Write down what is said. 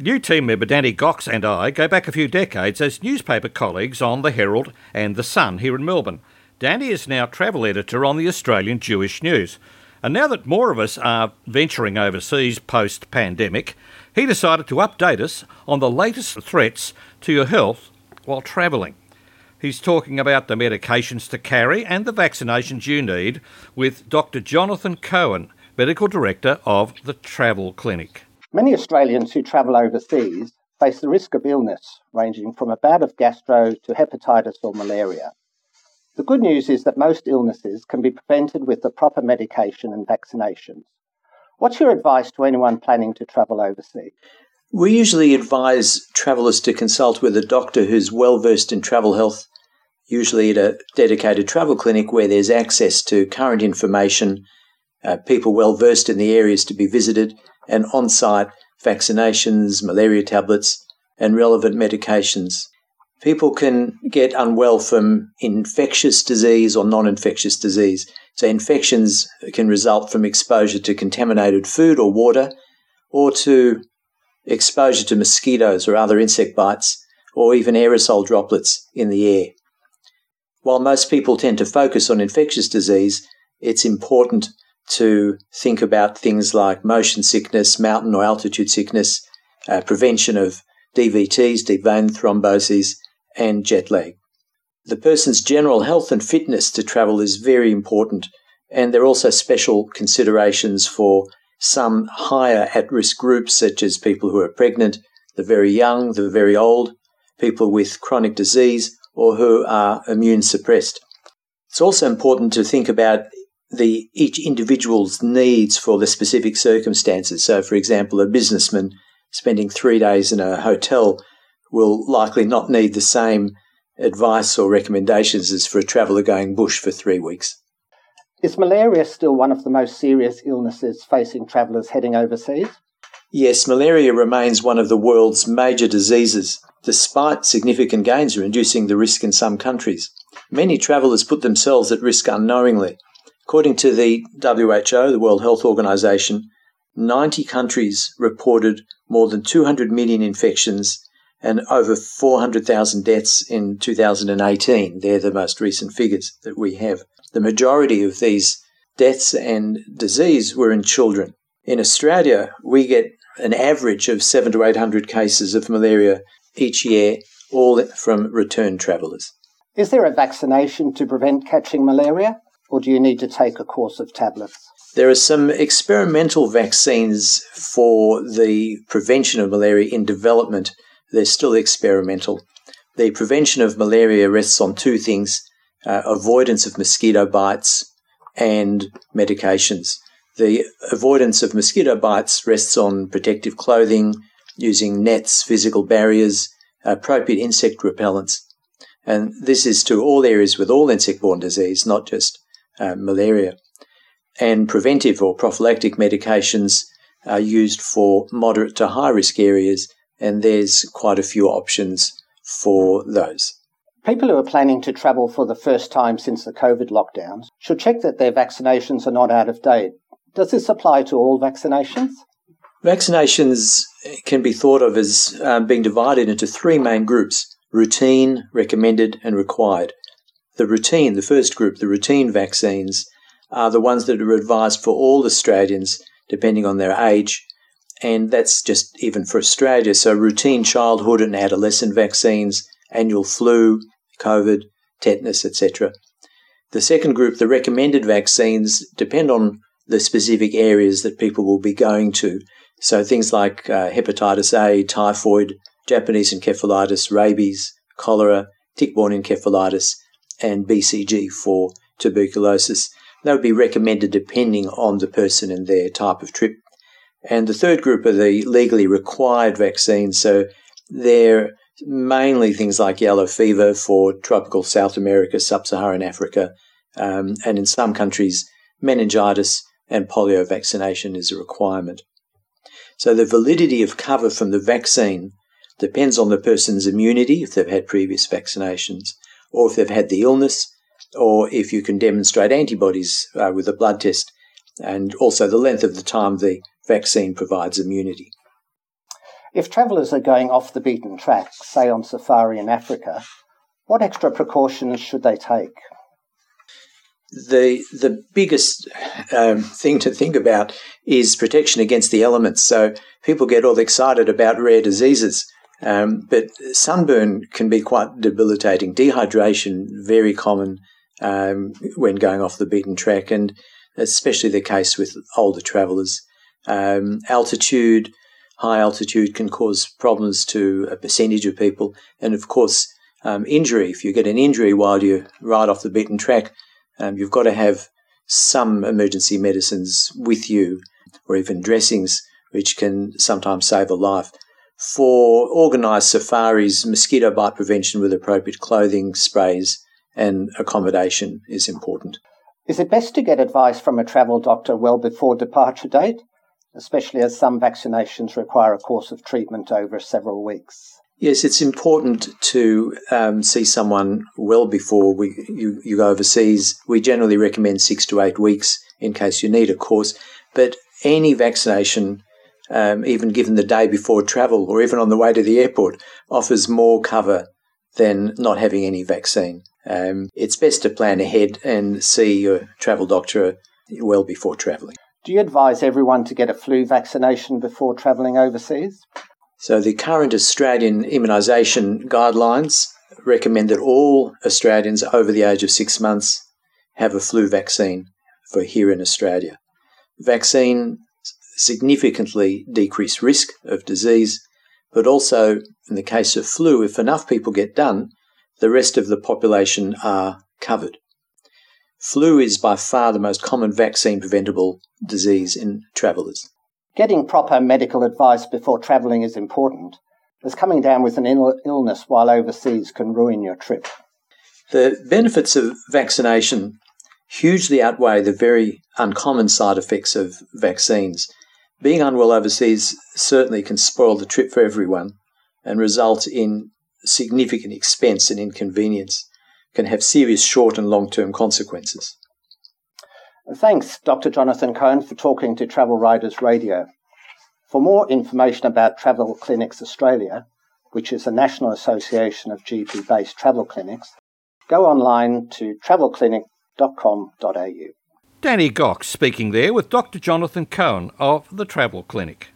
New team member Danny Gocs and I go back a few decades as newspaper colleagues on the Herald and the Sun here in Melbourne. Danny is now travel editor on the Australian Jewish News. And now that more of us are venturing overseas post pandemic, he decided to update us on the latest threats to your health while travelling. He's talking about the medications to carry and the vaccinations you need with Dr. Jonathan Cohen, Medical Director of the Travel Clinic. Many Australians who travel overseas face the risk of illness, ranging from a bout of gastro to hepatitis or malaria. The good news is that most illnesses can be prevented with the proper medication and vaccinations. What's your advice to anyone planning to travel overseas? We usually advise travellers to consult with a doctor who's well versed in travel health, usually at a dedicated travel clinic where there's access to current information, uh, people well versed in the areas to be visited, and on site vaccinations, malaria tablets, and relevant medications. People can get unwell from infectious disease or non infectious disease. So, infections can result from exposure to contaminated food or water, or to exposure to mosquitoes or other insect bites, or even aerosol droplets in the air. While most people tend to focus on infectious disease, it's important to think about things like motion sickness, mountain or altitude sickness, uh, prevention of DVTs, deep vein thromboses, and jet lag. The person's general health and fitness to travel is very important, and there are also special considerations for some higher at risk groups, such as people who are pregnant, the very young, the very old, people with chronic disease, or who are immune suppressed. It's also important to think about the each individual's needs for the specific circumstances. So, for example, a businessman spending three days in a hotel will likely not need the same advice or recommendations as for a traveller going bush for three weeks. Is malaria still one of the most serious illnesses facing travellers heading overseas? Yes, malaria remains one of the world's major diseases, despite significant gains in reducing the risk in some countries. Many travellers put themselves at risk unknowingly. According to the WHO, the World Health Organization, 90 countries reported more than 200 million infections and over 400,000 deaths in 2018. They're the most recent figures that we have. The majority of these deaths and disease were in children. In Australia, we get an average of seven to 800 cases of malaria each year, all from return travellers. Is there a vaccination to prevent catching malaria? Or do you need to take a course of tablets? There are some experimental vaccines for the prevention of malaria in development. They're still experimental. The prevention of malaria rests on two things uh, avoidance of mosquito bites and medications. The avoidance of mosquito bites rests on protective clothing, using nets, physical barriers, appropriate insect repellents. And this is to all areas with all insect borne disease, not just uh, malaria. And preventive or prophylactic medications are used for moderate to high risk areas, and there's quite a few options for those. People who are planning to travel for the first time since the COVID lockdowns should check that their vaccinations are not out of date. Does this apply to all vaccinations? Vaccinations can be thought of as um, being divided into three main groups routine, recommended, and required. The routine, the first group, the routine vaccines, are the ones that are advised for all Australians, depending on their age. And that's just even for Australia. So, routine childhood and adolescent vaccines, annual flu, COVID, tetanus, etc. The second group, the recommended vaccines, depend on the specific areas that people will be going to. So, things like uh, hepatitis A, typhoid, Japanese encephalitis, rabies, cholera, tick borne encephalitis, and BCG for tuberculosis. They would be recommended depending on the person and their type of trip. And the third group are the legally required vaccines. So they're mainly things like yellow fever for tropical South America, sub Saharan Africa, um, and in some countries, meningitis and polio vaccination is a requirement. So the validity of cover from the vaccine depends on the person's immunity if they've had previous vaccinations, or if they've had the illness, or if you can demonstrate antibodies uh, with a blood test, and also the length of the time the vaccine provides immunity. If travellers are going off the beaten track, say on safari in Africa, what extra precautions should they take? The the biggest um, thing to think about is protection against the elements. So people get all excited about rare diseases, um, but sunburn can be quite debilitating. Dehydration very common um, when going off the beaten track, and especially the case with older travellers. Um, altitude, high altitude can cause problems to a percentage of people, and of course, um, injury. If you get an injury while you ride off the beaten track, um, you've got to have some emergency medicines with you, or even dressings, which can sometimes save a life. For organised safaris, mosquito bite prevention with appropriate clothing, sprays, and accommodation is important. Is it best to get advice from a travel doctor well before departure date, especially as some vaccinations require a course of treatment over several weeks? Yes, it's important to um, see someone well before we, you, you go overseas. We generally recommend six to eight weeks in case you need a course. But any vaccination, um, even given the day before travel or even on the way to the airport, offers more cover than not having any vaccine. Um, it's best to plan ahead and see your travel doctor well before travelling. Do you advise everyone to get a flu vaccination before travelling overseas? So, the current Australian immunisation guidelines recommend that all Australians over the age of six months have a flu vaccine for here in Australia. Vaccine significantly decrease risk of disease, but also in the case of flu, if enough people get done, the rest of the population are covered. Flu is by far the most common vaccine preventable disease in travellers. Getting proper medical advice before travelling is important, as coming down with an Ill- illness while overseas can ruin your trip. The benefits of vaccination hugely outweigh the very uncommon side effects of vaccines. Being unwell overseas certainly can spoil the trip for everyone and result in significant expense and inconvenience, can have serious short and long term consequences. Thanks, Dr. Jonathan Cohen, for talking to Travel Writers Radio. For more information about Travel Clinics Australia, which is a national association of GP based travel clinics, go online to travelclinic.com.au. Danny Gocs speaking there with Dr. Jonathan Cohen of the Travel Clinic.